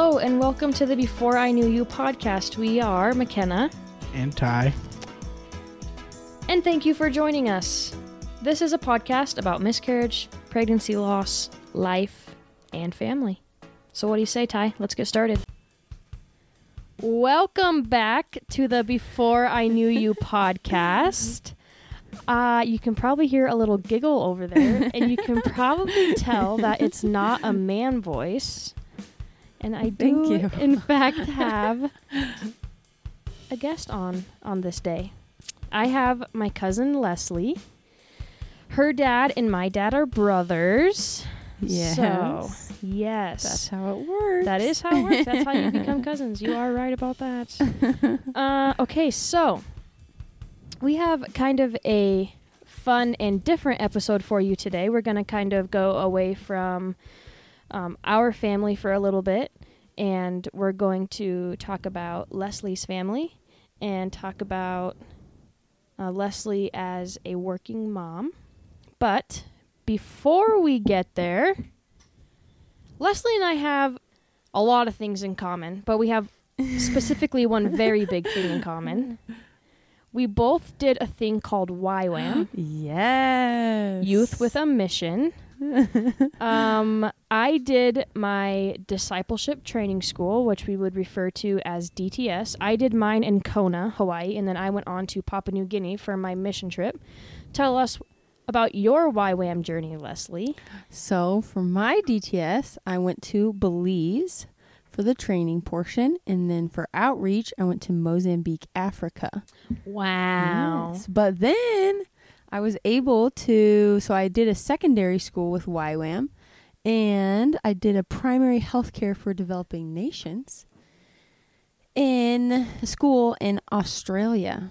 Hello, and welcome to the Before I Knew You podcast. We are McKenna, and Ty. and thank you for joining us. This is a podcast about miscarriage, pregnancy loss, life, and family. So, what do you say, Ty? Let's get started. Welcome back to the Before I Knew You podcast. Uh, you can probably hear a little giggle over there, and you can probably tell that it's not a man voice. And I do, in fact, have a guest on on this day. I have my cousin Leslie. Her dad and my dad are brothers. Yes. So, yes. That's how it works. That is how it works. That's how you become cousins. You are right about that. Uh, okay, so we have kind of a fun and different episode for you today. We're going to kind of go away from um, our family for a little bit, and we're going to talk about Leslie's family and talk about uh, Leslie as a working mom. But before we get there, Leslie and I have a lot of things in common, but we have specifically one very big thing in common. We both did a thing called YWAM, yes. Youth with a Mission. um, I did my discipleship training school, which we would refer to as DTS. I did mine in Kona, Hawaii, and then I went on to Papua New Guinea for my mission trip. Tell us about your YWAM journey, Leslie. So for my DTS, I went to Belize for the training portion, and then for outreach, I went to Mozambique, Africa. Wow. Yes. But then I was able to, so I did a secondary school with YWAM, and I did a primary healthcare for developing nations in a school in Australia.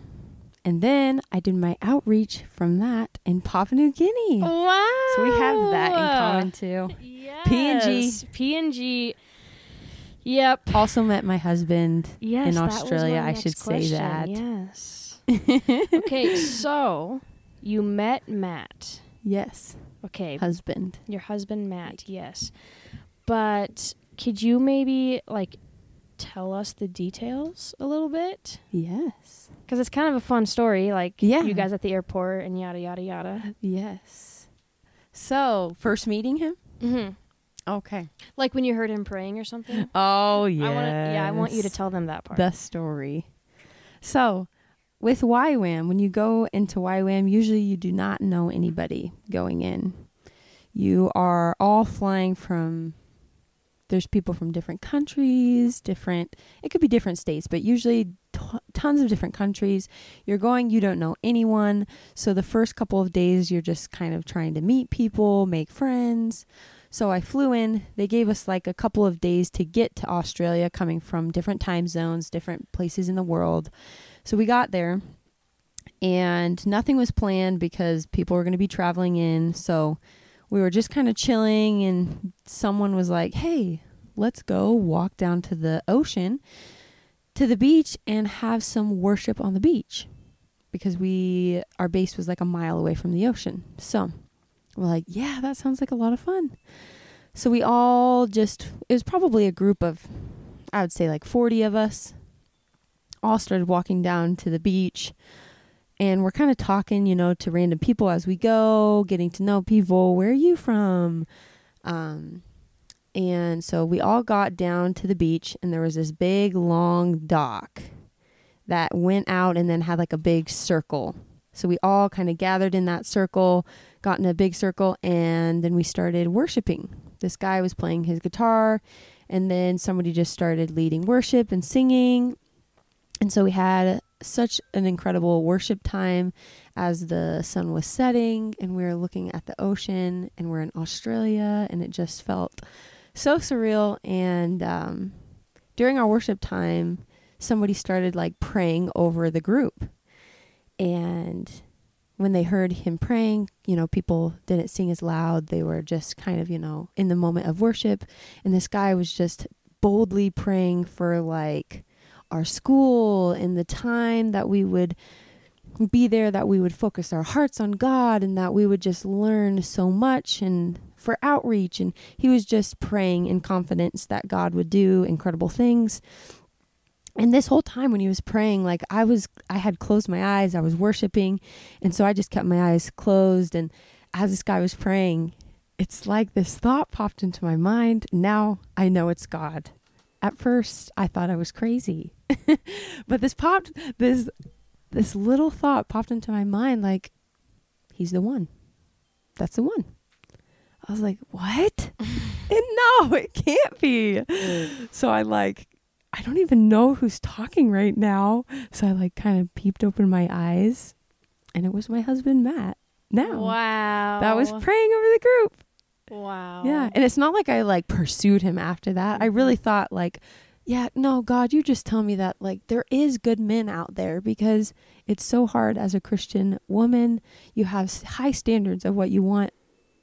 And then I did my outreach from that in Papua New Guinea. Wow. So we have that in common too. Yes. PNG. PNG. Yep. Also met my husband Yes. in Australia. I should say question. that. Yes. okay, so you met Matt. yes, Okay, husband. your husband Matt. Yes. But could you maybe like tell us the details a little bit? Yes. Because it's kind of a fun story. Like Yeah. you guys at the airport and yada yada yada. Yes. So, first meeting him? Mm-hmm. Okay. Like when you heard him praying or something. Oh, yeah. I want yeah, I want you to tell them that part. the story. So, with YWAM, when you go into YWAM, usually you do not know anybody going in. You are all flying from there's people from different countries, different it could be different states, but usually t- tons of different countries. You're going, you don't know anyone. So the first couple of days you're just kind of trying to meet people, make friends. So I flew in. They gave us like a couple of days to get to Australia, coming from different time zones, different places in the world. So we got there, and nothing was planned because people were going to be traveling in. So we were just kind of chilling, and someone was like, Hey, let's go walk down to the ocean, to the beach, and have some worship on the beach. Because we, our base was like a mile away from the ocean. So we're like, yeah, that sounds like a lot of fun. So we all just, it was probably a group of, I would say like 40 of us, all started walking down to the beach. And we're kind of talking, you know, to random people as we go, getting to know people. Where are you from? Um, and so we all got down to the beach, and there was this big, long dock that went out and then had like a big circle. So we all kind of gathered in that circle, got in a big circle, and then we started worshiping. This guy was playing his guitar, and then somebody just started leading worship and singing. And so we had such an incredible worship time as the sun was setting, and we were looking at the ocean, and we're in Australia, and it just felt so surreal. And um, during our worship time, somebody started like praying over the group. And when they heard him praying, you know, people didn't sing as loud. They were just kind of, you know, in the moment of worship. And this guy was just boldly praying for like our school and the time that we would be there, that we would focus our hearts on God and that we would just learn so much and for outreach and he was just praying in confidence that God would do incredible things. And this whole time when he was praying, like I was, I had closed my eyes, I was worshiping. And so I just kept my eyes closed. And as this guy was praying, it's like this thought popped into my mind. Now I know it's God. At first, I thought I was crazy. but this popped, this, this little thought popped into my mind like, he's the one. That's the one. I was like, what? and no, it can't be. so I like I don't even know who's talking right now. So I like kind of peeped open my eyes and it was my husband Matt. Now. Wow. That was praying over the group. Wow. Yeah. And it's not like I like pursued him after that. I really thought like, yeah, no, God, you just tell me that like there is good men out there because it's so hard as a Christian woman. You have high standards of what you want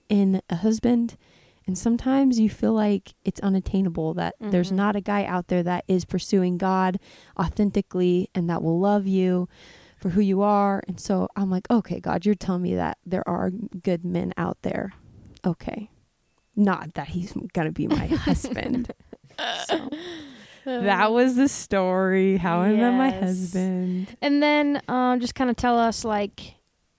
in a husband. And sometimes you feel like it's unattainable that there's Mhm. not a guy out there that is pursuing God authentically and that will love you for who you are. And so I'm like, okay, God, you're telling me that there are good men out there. Okay. Not that he's going to be my husband. So that was the story how I met my husband. And then um, just kind of tell us like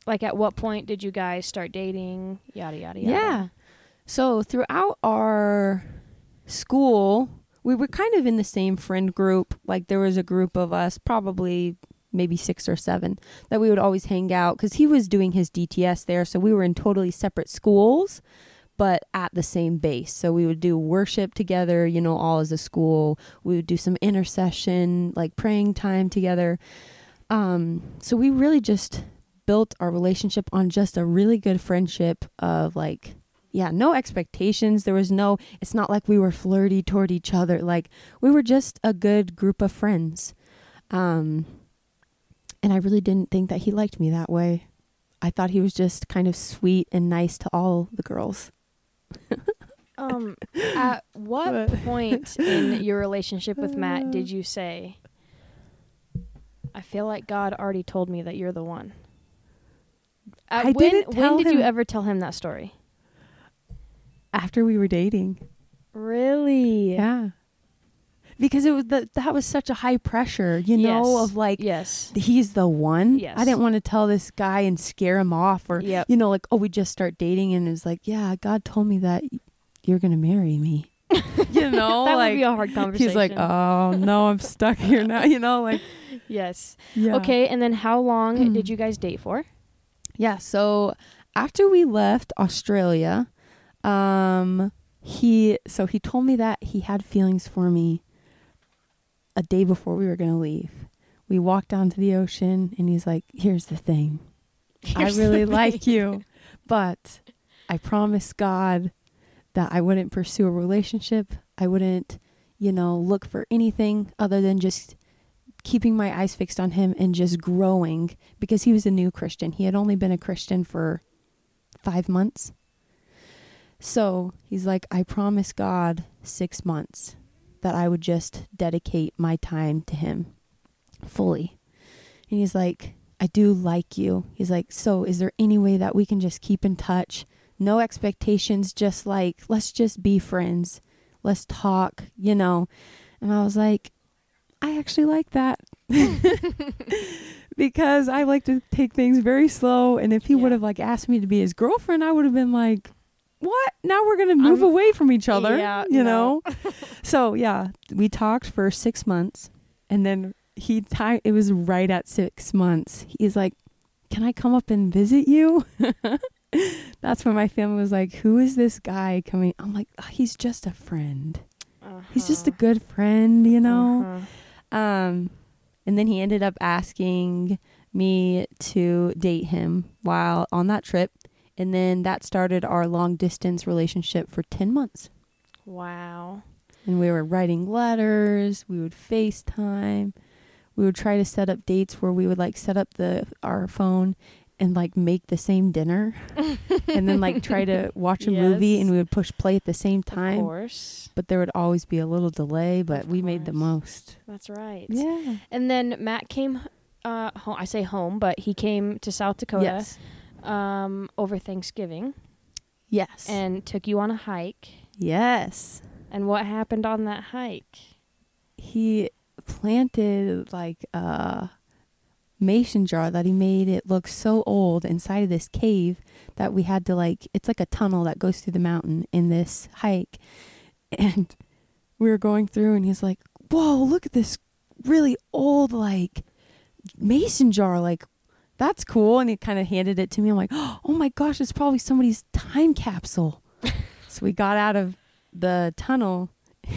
like at what point did you guys start dating? Yada yada yada. Yeah. So throughout our school, we were kind of in the same friend group. Like there was a group of us, probably maybe six or seven, that we would always hang out because he was doing his DTS there. So we were in totally separate schools, but at the same base. So we would do worship together, you know, all as a school. We would do some intercession, like praying time together. Um, so we really just built our relationship on just a really good friendship of like yeah, no expectations. There was no, it's not like we were flirty toward each other. Like we were just a good group of friends. Um, and I really didn't think that he liked me that way. I thought he was just kind of sweet and nice to all the girls. Um, at what What? point in your relationship with Matt did you say, "I feel like God already told me that you're the one"? At I when didn't when did you ever tell him that story? After we were dating. Really? Yeah. Because it was the, that was such a high pressure, you know, Yes. of like Yes. he's the one. Yes. I didn't want to tell this guy and scare him off or Yep. you know, like, oh, we just start dating and it's like, yeah, God told me that you're gonna marry me. you know, that like would be a hard conversation. he's like, oh no, I'm stuck here now. You know, like yes. yeah. Okay, and then how long Mm. did you guys date for? Yeah. So after we left Australia, um, he so he told me that he had feelings for me a day before we were gonna leave. We walked down to the ocean and he's like, Here's the thing. Here's I really like thing. you, but I promised God that I wouldn't pursue a relationship. I wouldn't, you know, look for anything other than just keeping my eyes fixed on him and just growing because he was a new Christian. He had only been a Christian for five months. So he's like, I promise God six months that I would just dedicate my time to him fully. And he's like, I do like you. He's like, so is there any way that we can just keep in touch? No expectations, just like, let's just be friends. Let's talk, you know. And I was like, I actually like that. because I like to take things very slow. And if he Yeah. would have like asked me to be his girlfriend, I would have been like, what? Now we're going to move I'm- away from each other, Yeah, you no. know? so yeah, we talked for six months and then he ti it was right at six months. He's like, can I come up and visit you? That's when my family was like, who is this guy coming? I'm like, "Oh, he's just a friend. He's just a Uh-huh. good friend, you know? Uh-huh. Um, and then he ended up asking me to date him while on that trip. And then that started our long distance relationship for 10 months. Wow. And we were writing letters, we would FaceTime. We would try to set up dates where we would like set up the our phone and like make the same dinner and then like try to watch a movie and we would push play at the same time. Of course. But there would always be a little delay, but Of we made the most. That's right. Yeah. And then Matt came uh home, I say home, but he came to South Dakota Yes. Um over Thanksgiving. Yes. and took you on a hike. yes. And what happened on that hike? He planted like a mason jar that he made it look so old inside of this cave that we had to like it's like a tunnel that goes through the mountain in this hike and we were going through and he's like whoa look at this really old like mason jar like that's cool and he kind of handed it to me. I'm like oh my gosh it's probably somebody's time capsule. So we got out of the tunnel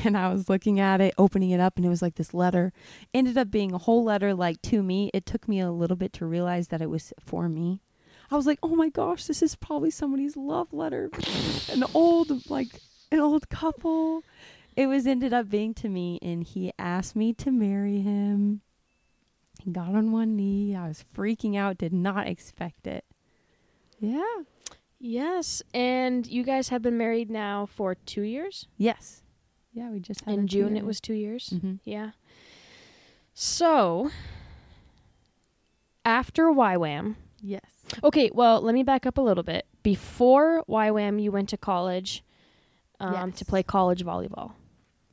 and i was looking at it opening it up and it was like this letter. Ended up being a whole letter like to me. It took me a little bit to realize that it was for me. I was like oh my gosh this is probably somebody's love letter. An old like an old couple. It was ended up being to me and he asked me to marry him got on one knee i was freaking out did not expect it yeah Yes, and you guys have been married now for two years. yes yeah we just had In June, it was two years. hmm Yeah. So, after YWAM, yes okay, well, let me back up a little bit. Before YWAM, you went to college um, to play college volleyball.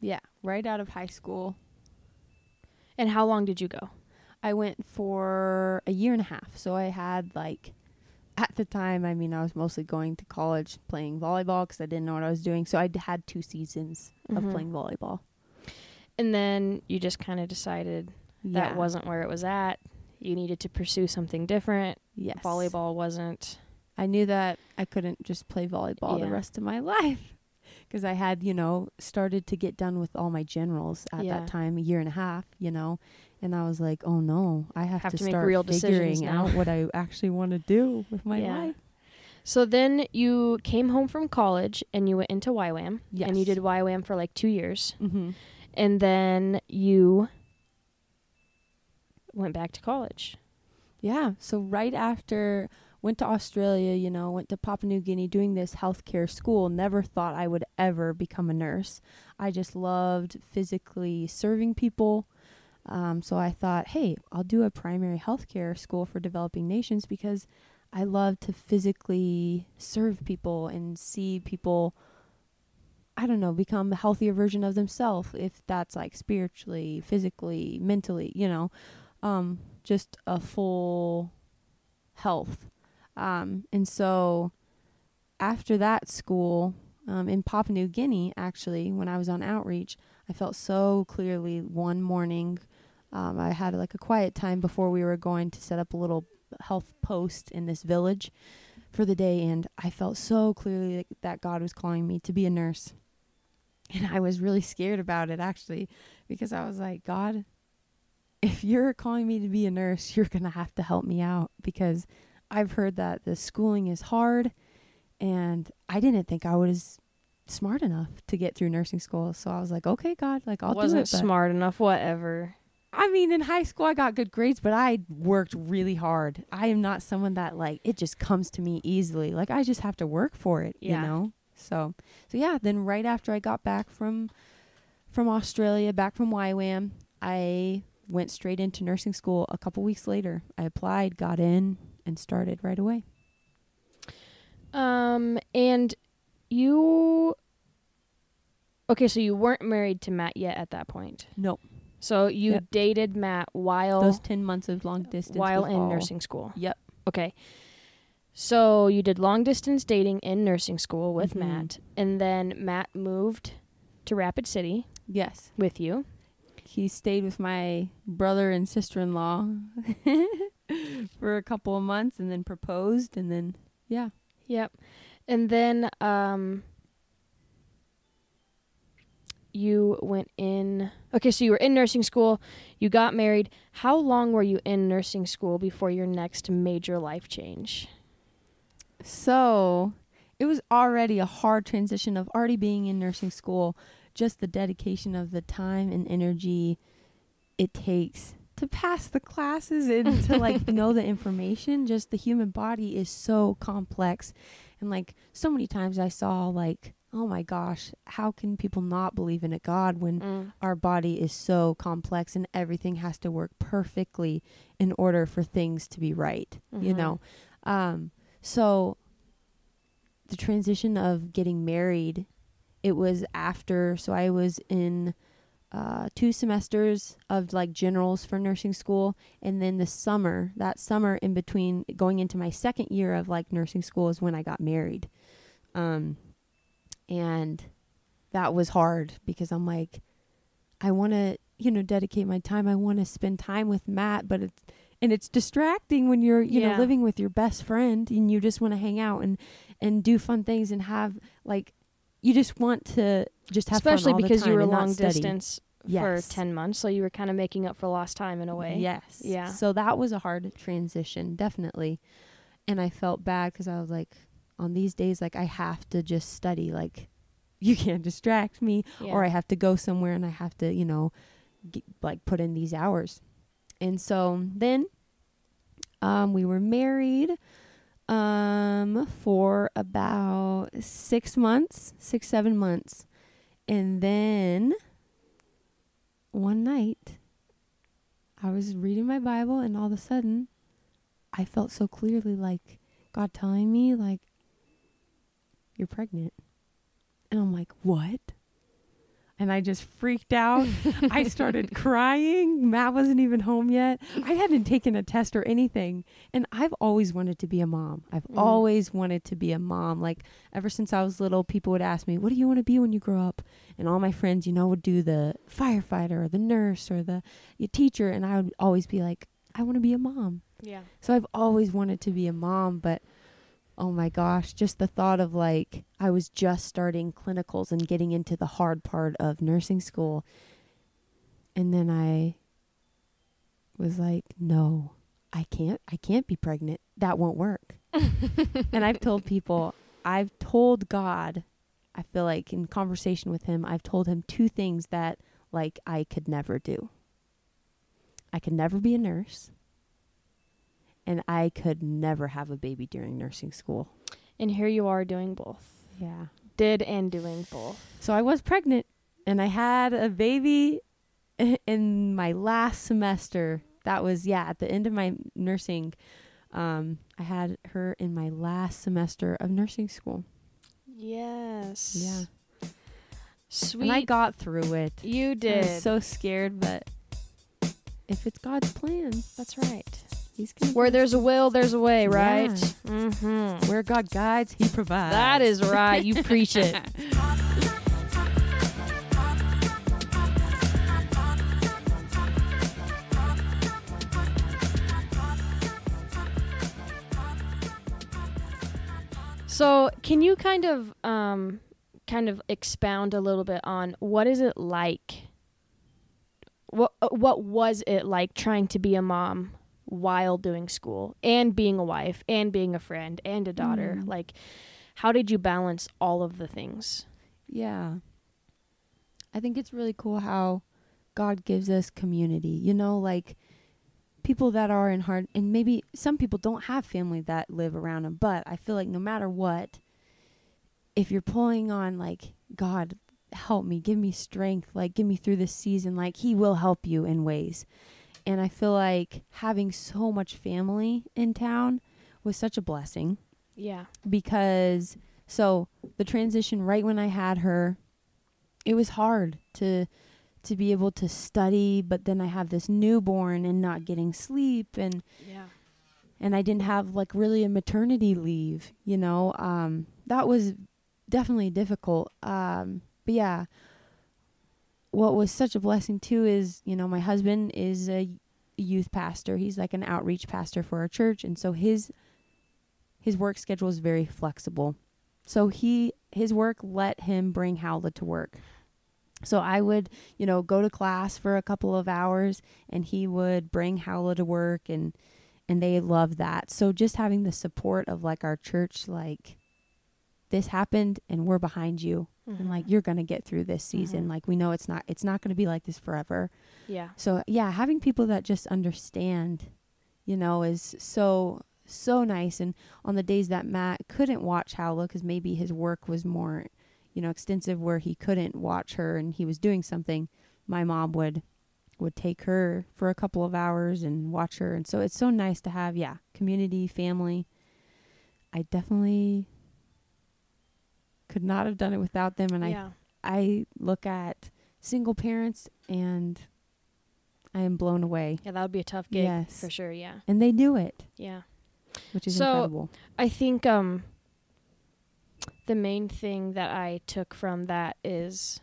yeah right out of high school And how long did you go? I went for a year and a half. So I had like, at the time, I mean, I was mostly going to college playing volleyball because I didn't know what I was doing. So I d- had two seasons Mhm. of playing volleyball. And then you just kind of decided that Yeah. wasn't where it was at. You needed to pursue something different. yes. Volleyball wasn't. I knew that I couldn't just play volleyball Yeah. the rest of my life because I had, you know, started to get done with all my generals at Yeah. that time, a year and a half, you know. And I was like, oh no, I have, Have to, to make start real figuring out what I actually want to do with my Yeah. life. So then you came home from college and you went into YWAM. And you did YWAM for like two years. Mm-hmm. And then you went back to college. Yeah. So right after went to Australia, you know, went to Papua New Guinea doing this healthcare school, never thought I would ever become a nurse. I just loved physically serving people. Um, so I thought, hey, I'll do a primary healthcare school for developing nations because I love to physically serve people and see people I don't know, become a healthier version of themselves if that's like spiritually, physically, mentally, you know. Um, just a full health. Um, and so after that school, um, in Papua New Guinea, actually, when I was on outreach, I felt so clearly one morning. Um, I had like a quiet time before we were going to set up a little health post in this village for the day, and I felt so clearly like, that God was calling me to be a nurse. And I was really scared about it actually, because I was like, God, if you're calling me to be a nurse, you're going to have to help me out because I've heard that the schooling is hard and I didn't think I was smart enough to get through nursing school. So I was like, okay, God, like I'll Wasn't do it. but- smart enough, whatever. I mean, in high school, I got good grades, but I worked really hard. I am not someone that like it just comes to me easily. Like I just have to work for it, Yeah. you know. So, so yeah. Then right after I got back from from Australia, back from YWAM, I went straight into nursing school. A couple weeks later, I applied, got in, and started right away. Um, and you. Okay, so you weren't married to Matt yet at that point. Nope. So you Yep. dated Matt while Those ten months of long distance while in all- nursing school. Yep. Okay. So you did long distance dating in nursing school with Mhm. Matt, and then Matt moved to Rapid City Yes. with you. he stayed with my brother and sister-in-law for a couple of months and then proposed and then yeah Yep. And then um you went in Okay, so you were in nursing school, you got married. How long were you in nursing school before your next major life change? so it was already a hard transition of already being in nursing school just the dedication of the time and energy it takes to pass the classes and to like know the information just the human body is so complex and like so many times i saw like oh my gosh how can people not believe in a god when Mm. our body is so complex and everything has to work perfectly in order for things to be right you Mhm. know um so the transition of getting married, it was after. So I was in uh, two semesters of like generals for nursing school, and then the summer, that summer in between going into my second year of like nursing school, is when I got married. Um, and that was hard because I'm like, I want to, you know, dedicate my time. I want to spend time with Matt, but it's and it's distracting when you're, you Yeah. know, living with your best friend and you just want to hang out and and do fun things and have like you just want to just have Especially because you were long distance Yes. for 10 months, so you were kind of making up for lost time in a way. Yes. Yeah. So that was a hard transition, definitely. And I felt bad because I was like, on these days, like I have to just study. Like, you can't distract me, Yeah. or I have to go somewhere and I have to, you know, g like put in these hours. And so then, um, we were married, um, for about six months, six seven months, and then one night I was reading my Bible and all of a sudden I felt so clearly like God telling me like you're pregnant. And I'm like, "What?" And I just freaked out. I started crying. Matt wasn't even home yet. I hadn't taken a test or anything. And I've always wanted to be a mom. I've Mhm. always wanted to be a mom. Like ever since I was little, people would ask me, "What do you want to be when you grow up?" And all my friends, you know, would do the firefighter or the nurse or the teacher, and I would always be like, "I want to be a mom." yeah. So I've always wanted to be a mom, but oh my gosh, just the thought of like I was just starting clinicals and getting into the hard part of nursing school. And then I was like, no, I can't I can't be pregnant. That won't work. and I've told people, I've told God, I feel like in conversation with him, I've told him two things that like I could never do. I could never be a nurse and I could never have a baby during nursing school. And here you are doing both. Yeah. Did and doing both. So I was pregnant and I had a baby in my last semester. That was yeah, at the end of my nursing um I had her in my last semester of nursing school. Yes. Yeah. Sweet. And I got through it. you I did. was so scared, but if it's God's plan, That's right. He's to Where there's a will, there's a way, right? Yeah. Mm-hmm. where God guides, he provides. That is right. You preach it. So, can you kind of um kind of expound a little bit on what is it like what uh, what was it like trying to be a mom while doing school and being a wife and being a friend and a daughter? Mm. Like how did you balance all of the things? Yeah. I think it's really cool how God gives us community. You know, like people that are in hard and maybe some people don't have family that live around them, but I feel like no matter what if you're pulling on like God help me, give me strength, like give me through this season, like he will help you in ways. And I feel like having so much family in town was such a blessing Yeah. because so the transition right when I had her, it was hard to to be able to study, but then I have this newborn and not getting sleep and Yeah. and I didn't have like really a maternity leave, you know. Um that was definitely difficult. Um but yeah, what was such a blessing too is, you know, my husband is a youth pastor. He's like an outreach pastor for our church and so his his work schedule is very flexible. So he his work let him bring Howla to work. So I would, you know, go to class for a couple of hours and he would bring Howla to work and and they love that. So just having the support of like our church like this happened and we're behind you and like you're going to get through this season. Mhm. Like we know it's not it's not going to be like this forever. yeah. So yeah, having people that just understand, you know, is so so nice. And on the days that Matt couldn't watch Howla because maybe his work was more, you know, extensive where he couldn't watch her and he was doing something, my mom would would take her for a couple of hours and watch her. And so it's so nice to have yeah community family. I definitely could not have done it without them. And yeah. I I look at single parents and I am blown away. Yeah, that would be a tough gig Yes. for sure. Yeah. And they do it, Yeah. which is So- incredible. I think um the main thing that I took from that is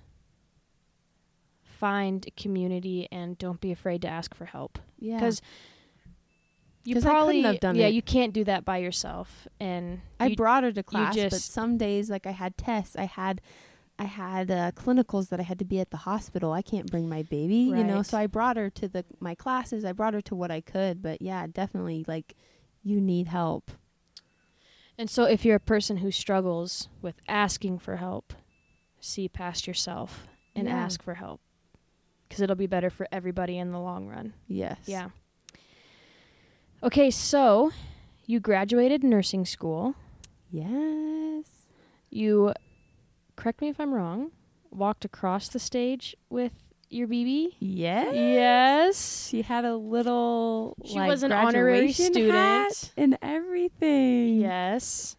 find community and don't be afraid to ask for help Yeah. because you 'Cause I couldn't probably have done yeah it. you can't do that by yourself and I you- brought her to class, but some days like I had tests, I had I had uh, clinicals that I had to be at the hospital. I can't bring my baby, you know. So I brought her to the my classes. I brought her to what I could, but yeah, definitely like you need help. and so if you're a person who struggles with asking for help see past yourself and Yeah. ask for help because it'll be better for everybody in the long run Yes. Yeah. Okay, so you graduated nursing school. Yes. You, correct me if I'm wrong, walked across the stage with your BB. Yes. Yes. She had a little. She like, was an honorary student. hat and everything. Yes.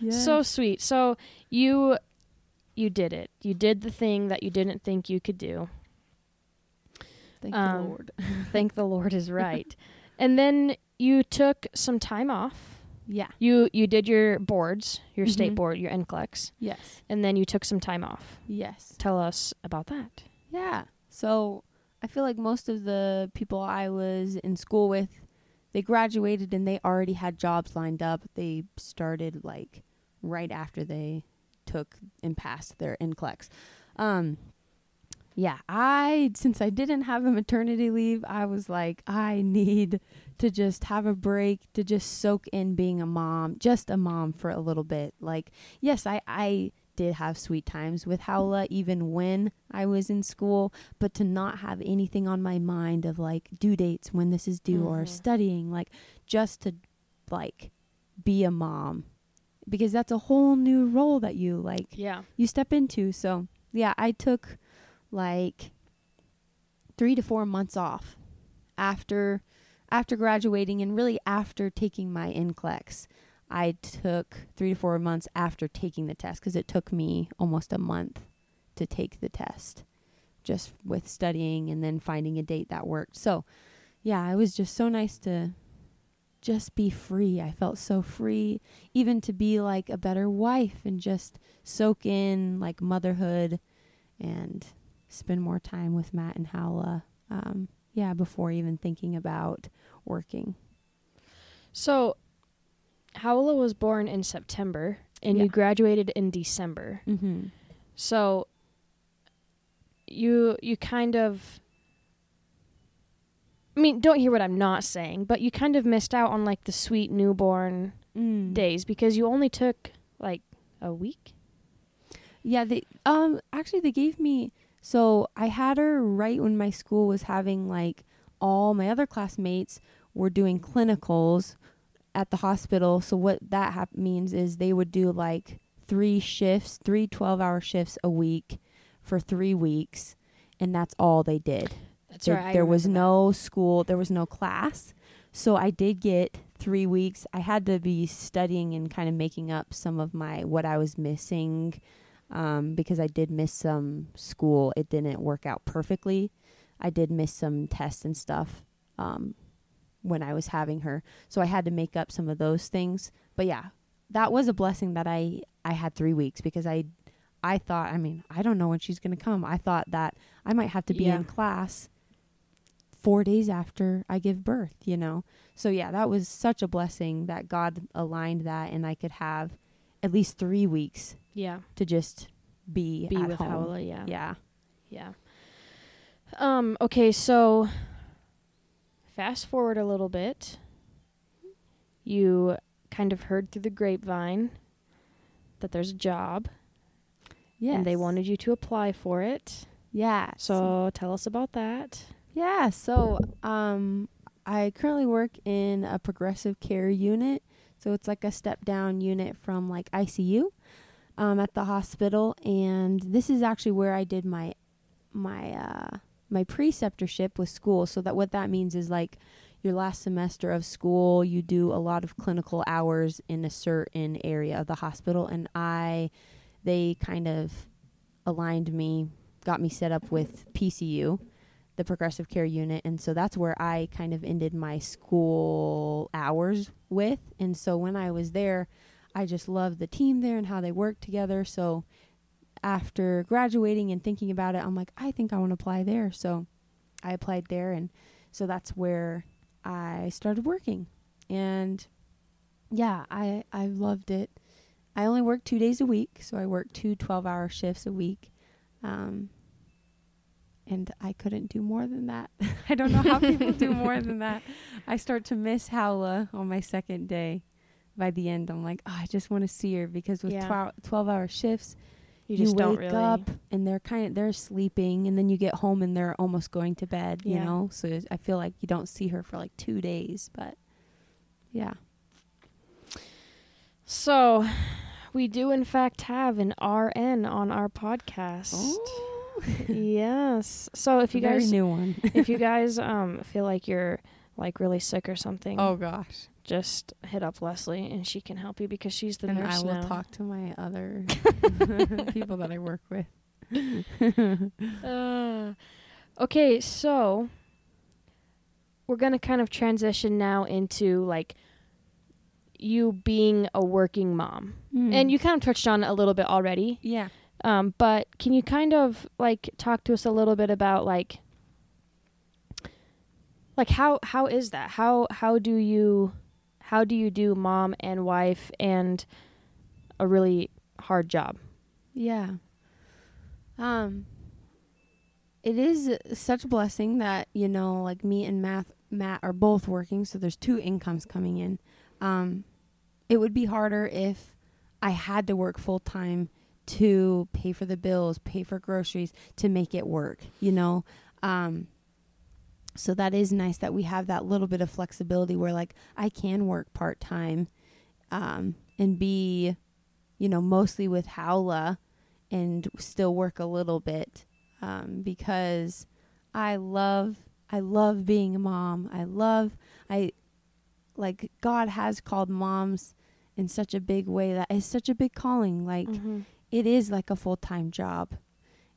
Yes. So sweet. So you you did it. You did the thing that you didn't think you could do. thank um, the Lord. Thank the Lord is right. and then you took some time off. Yeah. You you did your boards, your state Mhm. board, your NCLEX, Yes. and then you took some time off. Yes. Tell us about that. Yeah. So I feel like most of the people I was in school with, they graduated and they already had jobs lined up. They started like right after they took and passed their NCLEX. Um, yeah, I since I didn't have a maternity leave, I was like, I need to just have a break to just soak in being a mom, just a mom for a little bit. Like, yes, I I did have sweet times with Howla even when I was in school, but to not have anything on my mind of like due dates when this is due or Mhm. studying, like just to like be a mom because that's a whole new role that you like Yeah. you step into. So, yeah, I took like 3 to 4 months off after after graduating and really after taking my NCLEX. I took 3 to 4 months after taking the test cuz it took me almost a month to take the test just with studying and then finding a date that worked. So, yeah, it was just so nice to just be free. I felt so free even to be like a better wife and just soak in like motherhood and spend more time with Matt and Howla. Um, yeah, before even thinking about working. So, Howla was born in September, and Yeah. you graduated in December. Mm-hmm. So, you you kind of. I mean, don't hear what I'm not saying, but you kind of missed out on like the sweet newborn Mm. days because you only took like a week. Yeah, they um actually they gave me so I had her right when my school was having like all my other classmates were doing clinicals at the hospital. So what that hap- means is they would do like three shifts, three 12-hour shifts a week for 3 weeks and that's all they did. That's there, right. There was remember no school, there was no class. So I did get 3 weeks. I had to be studying and kind of making up some of my what I was missing um, because I did miss some school. It didn't work out perfectly. I did miss some tests and stuff um, when I was having her, so I had to make up some of those things. But yeah, that was a blessing that I I had three weeks because I I thought I mean I don't know when she's gonna come. I thought that I might have to be Yeah. in class four days after I give birth. You know, so yeah, that was such a blessing that God aligned that, and I could have at least three weeks. Yeah. to just be Be with home. Howla. Yeah. Yeah. Yeah. Um. Okay. So, fast forward a little bit. You kind of heard through the grapevine that there's a job, Yes. and they wanted you to apply for it. Yeah. So tell us about that. yeah. So um, I currently work in a progressive care unit. So it's like a step down unit from like ICU um, at the hospital, and this is actually where I did my my uh, my preceptorship with school. So that what that means is like your last semester of school, you do a lot of clinical hours in a certain area of the hospital, and I they kind of aligned me, got me set up with PCU, the Progressive Care Unit, and so that's where I kind of ended my school hours with. And so when I was there, I just loved the team there and how they worked together. So after graduating and thinking about it, I'm like, I think I want to apply there. So I applied there, and so that's where I started working. And yeah, I I loved it. I only worked two days a week, so I worked two 12 hour shifts a week. Um, and I couldn't do more than that. I don't know how people do more than that. I start to miss Howla on my second day. By the end, I'm like, oh, I just want to see her because with Yeah. 12 hour shifts, You you, just wake don't really. up and they're kind of they're sleeping, and then you get home and they're almost going to bed. You know, so I feel like you don't see her for like two days, but yeah. So, we do in fact have an RN on our podcast. Oh, yes. So if you very guys new one. if you guys um feel like you're like really sick or something, oh gosh. Just hit up Leslie and she can help you because she's the and nurse I will now. talk to my other people that I work with. Uh, okay, so we're gonna kind of transition now into like you being a working mom, and you kind of touched on it a little bit already. yeah. Um, but can you kind of like talk to us a little bit about like like how how is that? How how do you how do you do mom and wife and a really hard job? Yeah. Um it is such a blessing that, you know, like me and Matt Matt are both working, so there's two incomes coming in. Um it would be harder if I had to work full time to pay for the bills, pay for groceries, to make it work, you know. Um so that is nice that we have that little bit of flexibility where like I can work part time um and be you know mostly with Howla and still work a little bit um, because I love I love being a mom. I love I like God has called moms in such a big way that is such a big calling. Like Mhm. it is like a full time job,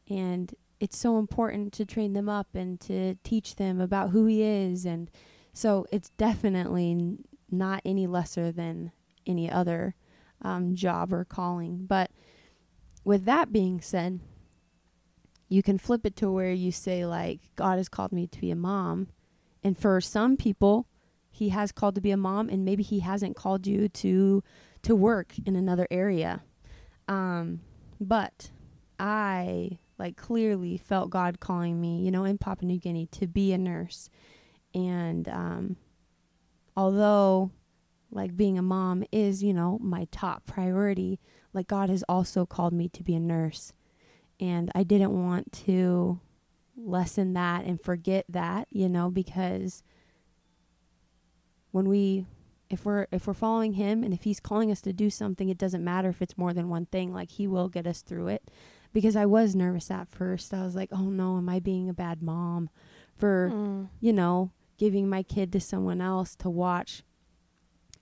and it's so important to train them up and to teach them about who He is, and so it's definitely n- not any lesser than any other um, job or calling. But with that being said, you can flip it to where you say like God has called me to be a mom, and for some people, He has called to be a mom, and maybe He hasn't called you to to work in another area. Um, but I like clearly felt God calling me, you know, in Papua New Guinea to be a nurse, and um, although like being a mom is, you know, my top priority, like God has also called me to be a nurse. And I didn't want to lessen that and forget that, you know, because when we if we're if we're following him and if he's calling us to do something, it doesn't matter if it's more than one thing, like he will get us through it. Because I was nervous at first. I was like, "Oh no, am I being a bad mom for Mm. you know, giving my kid to someone else to watch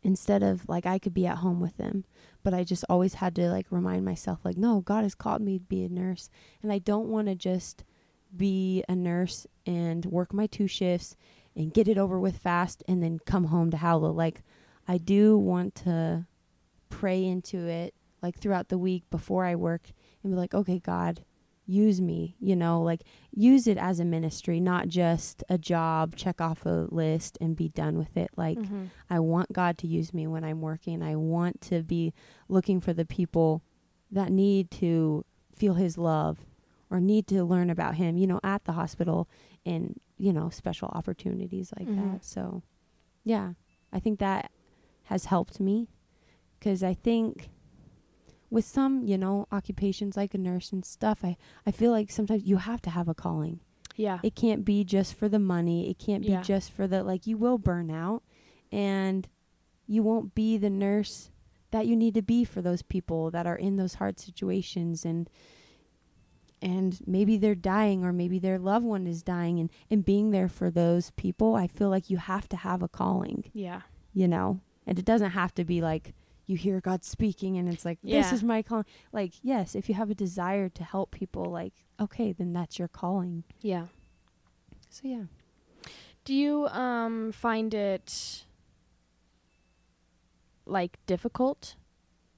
instead of like I could be at home with them. But I just always had to like remind myself like no, God has called me to be a nurse and I don't want to just be a nurse and work my two shifts and get it over with fast and then come home to Howla. Like I do want to pray into it like throughout the week before I work and be like, okay, God, use me, you know, like use it as a ministry, not just a job, check off a list and be done with it. Like Mhm. I want God to use me when I'm working. I want to be looking for the people that need to feel his love or need to learn about him, you know, at the hospital and, you know, special opportunities like Mhm. that. So, yeah, I think that has helped me cuz I think with some, you know, occupations like a nurse and stuff, I I feel like sometimes you have to have a calling Yeah. it can't be just for the money. It can't be Yeah. just for the like you will burn out and you won't be the nurse that you need to be for those people that are in those hard situations and and maybe they're dying or maybe their loved one is dying and and being there for those people, I feel like you have to have a calling, Yeah. you know. And it doesn't have to be like you hear God speaking and it's like, Yeah. this is my calling. Like, yes, if you have a desire to help people, like, okay, then that's your calling. Yeah. So, yeah. Do you um find it like difficult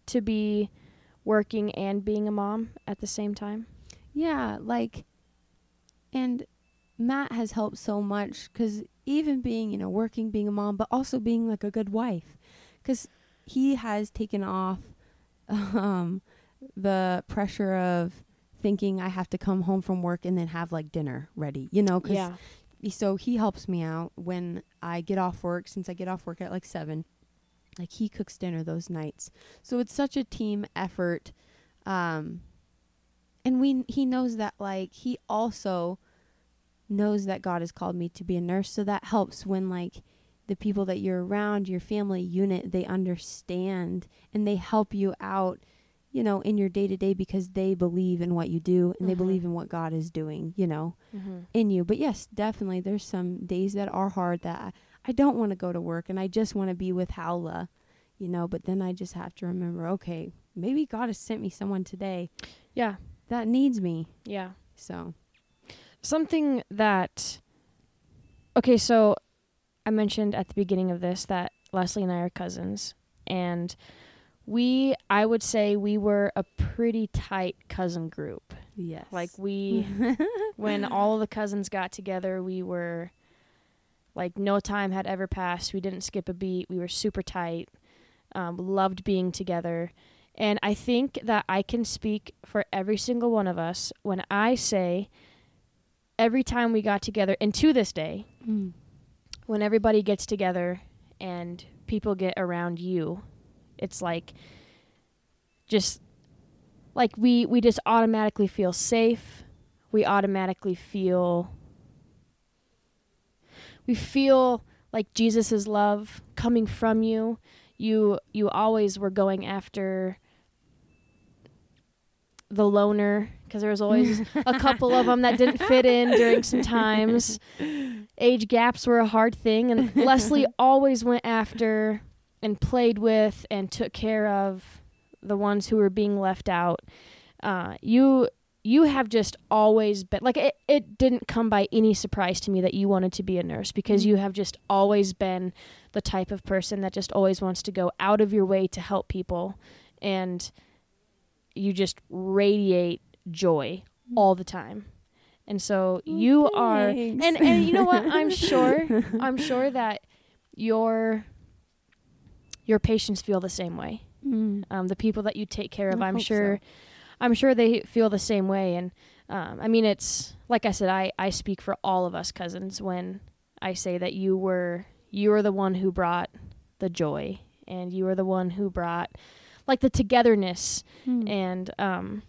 to be working and being a mom at the same time? Yeah, like, and Matt has helped so much because even being, you know, working, being a mom, but also being like a good wife, because he has taken off um, the pressure of thinking I have to come home from work and then have like dinner ready, you know, because Yeah. so he helps me out when I get off work since I get off work at like 7 like he cooks dinner those nights so it's such a team effort um and we he knows that like he also knows that God has called me to be a nurse so that helps when like the people that you're around your family unit they understand and they help you out you know in your day to day because they believe in what you do and they Mhm. believe in what God is doing you know Mm-hmm. in you. But yes, definitely there's some days that are hard that I, I don't want to go to work and I just want to be with Howla, you know, but then I just have to remember, okay, maybe God has sent me someone today Yeah. that needs me. Yeah. So, Something that Okay, so I mentioned at the beginning of this that Leslie and I are cousins and we I would say we were a pretty tight cousin group. yes. Like we when all of the cousins got together, we were like no time had ever passed. We didn't skip a beat. We were super tight. Um, loved being together. And I think that I can speak for every single one of us when I say every time we got together, and to this day, Mm. When everybody gets together and people get around you, it's like just like we we just automatically feel safe. We automatically feel we feel like Jesus' love coming from you. You you always were going after the loner because there was always a couple of them that didn't fit in during some times. Age gaps were a hard thing, and Leslie always went after and played with and took care of the ones who were being left out. Uh, you you have just always been like it, it didn't come by any surprise to me that you wanted to be a nurse because you have just always been the type of person that just always wants to go out of your way to help people and you just radiate joy all the time. And so you are and and you know what? I'm sure I'm sure that your your patients feel the same way. Mm. Um, the people that you take care of, I I'm sure so. I'm sure they feel the same way. And um, I mean, it's like I said, I I speak for all of us cousins when I say that you were you were the one who brought the joy, and you were the one who brought like the togetherness Mm. and um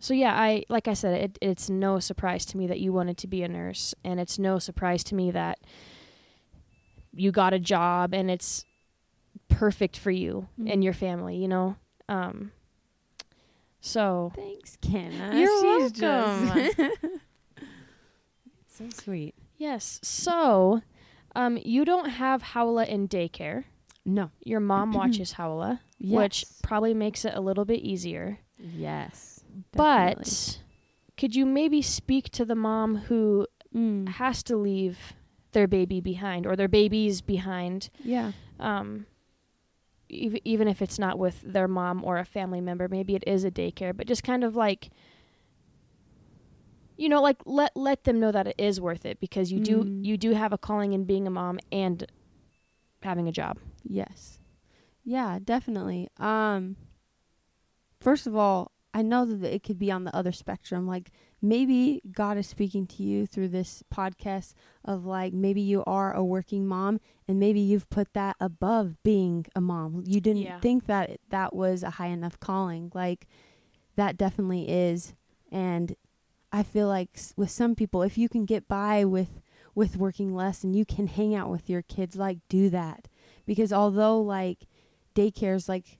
so yeah i like i said it, it's no surprise to me that you wanted to be a nurse and it's no surprise to me that you got a job and it's perfect for you Mm. and your family you know um so Thanks, Kenna. You're She's just so sweet. yes so um you don't have howla in daycare No. your mom watches howla which probably makes it a little bit easier yes. but could you maybe speak to the mom who Mm. has to leave their baby behind or their babies behind yeah. um ev- even if it's not with their mom or a family member maybe it is a daycare but just kind of like you know like let let them know that it is worth it because you do Mm. you do have a calling in being a mom and having a job Yes. Yeah, definitely. Um first of all, I know that it could be on the other spectrum. Like maybe God is speaking to you through this podcast of like maybe you are a working mom and maybe you've put that above being a mom. You didn't Yeah. think that that was a high enough calling. Like that definitely is and I feel like s- with some people if you can get by with with working less and you can hang out with your kids like do that because although like daycares like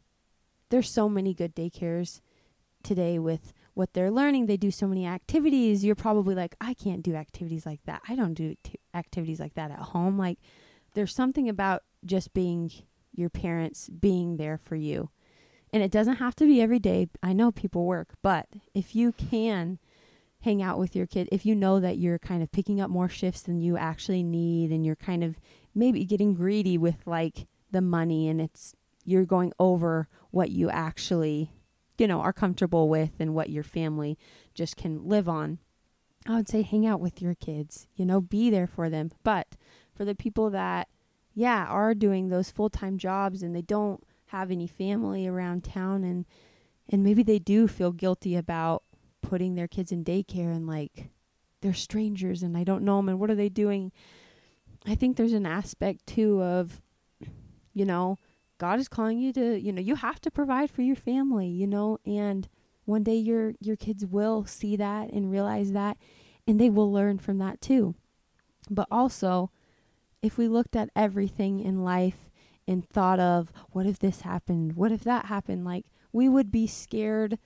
there's so many good daycares today with what they're learning they do so many activities you're probably like i can't do activities like that i don't do t- activities like that at home like there's something about just being your parents being there for you. And it doesn't have to be every day. I know people work, but if you can hang out with your kid, if you know that you're kind of picking up more shifts than you actually need and you're kind of maybe getting greedy with like the money and it's you're going over what you actually, you know, are comfortable with and what your family just can live on. I would say hang out with your kids, you know, be there for them. But for the people that yeah, are doing those full-time jobs and they don't have any family around town and and maybe they do feel guilty about putting their kids in daycare and like they're strangers and I don't know them and what are they doing? I think there's an aspect too of you know, God is calling you to, you know, you have to provide for your family, you know, and one day your your kids will see that and realize that and they will learn from that too. But also, if we looked at everything in life and thought of what if this happened? What if that happened? Like we would be scared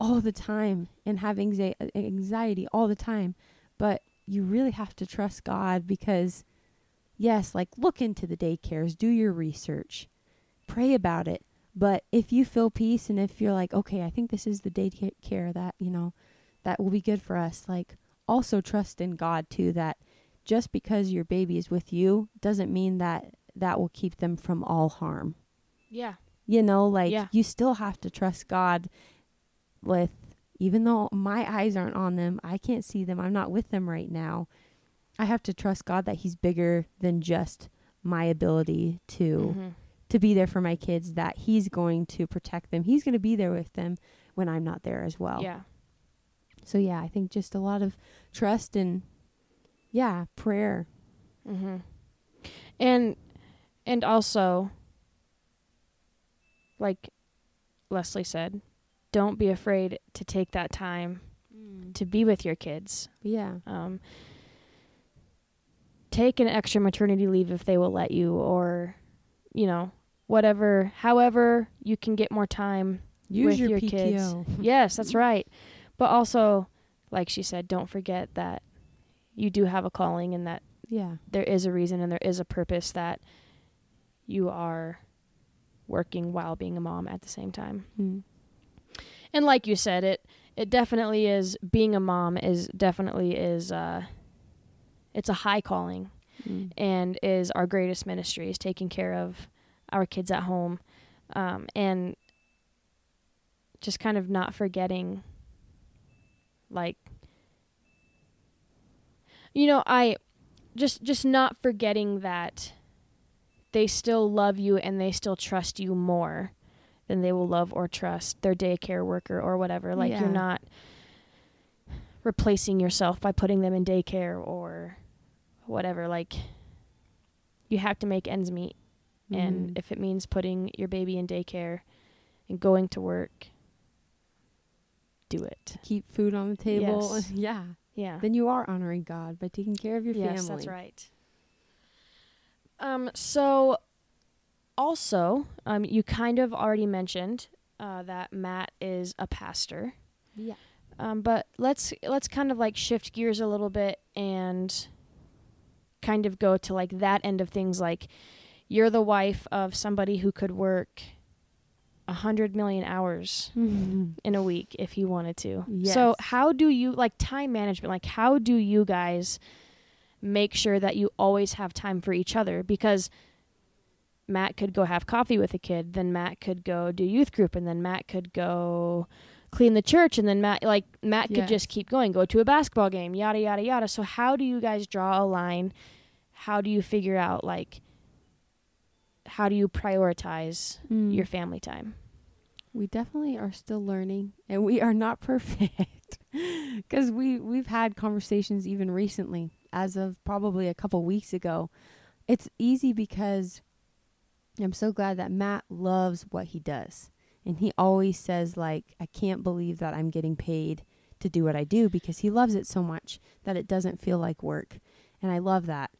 all the time and have anxiety all the time. But you really have to trust God because yes, like look into the daycares, do your research, pray about it. But if you feel peace and if you're like, okay, I think this is the daycare that, you know, that will be good for us, like also trust in God too that just because your baby is with you doesn't mean that that will keep them from all harm. Yeah. You know, like yeah. you still have to trust God with even though my eyes aren't on them, I can't see them, I'm not with them right now. I have to trust God that he's bigger than just my ability to mm-hmm. To be there for my kids that he's going to protect them. He's going to be there with them when I'm not there as well. Yeah. So yeah, I think just a lot of trust and yeah, prayer. Mm-hmm. And and also like Leslie said, don't be afraid to take that time mm. to be with your kids. Yeah. Um take an extra maternity leave if they will let you or you know, whatever however you can get more time Use with your, your kids. yes, that's right. But also like she said, don't forget that you do have a calling and that yeah there is a reason and there is a purpose that you are working while being a mom at the same time. Mm. And like you said, it it definitely is being a mom is definitely is uh it's a high calling mm. and is our greatest ministry is taking care of our kids at home um, and just kind of not forgetting like you know, I just just not forgetting that they still love you and they still trust you more than they will love or trust their daycare worker or whatever. Like yeah. you're not replacing yourself by putting them in daycare or whatever. Like you have to make ends meet. Mm. And if it means putting your baby in daycare and going to work, do it. Keep food on the table. Yes. yeah. Yeah. Then you are honoring God by taking care of your yes, family. Yes, that's right. Um, so also, um, you kind of already mentioned uh, that Matt is a pastor. Yeah. Um, but let's let's kind of like shift gears a little bit and kind of go to like that end of things like you're the wife of somebody who could work a hundred million hours mm-hmm. in a week if you wanted to. Yes. So how do you like time management? Like how do you guys make sure that you always have time for each other? Because Matt could go have coffee with a kid, then Matt could go do youth group, and then Matt could go clean the church, and then Matt like Matt could just keep going, go to a basketball game, yada yada yada. So how do you guys draw a line? How do you figure out like how do you prioritize mm. your family time? We definitely are still learning and we are not perfect cuz we we've had conversations even recently as of probably a couple weeks ago. It's easy because I'm so glad that Matt loves what he does. And he always says like I can't believe that I'm getting paid to do what I do because he loves it so much that it doesn't feel like work. And I love that.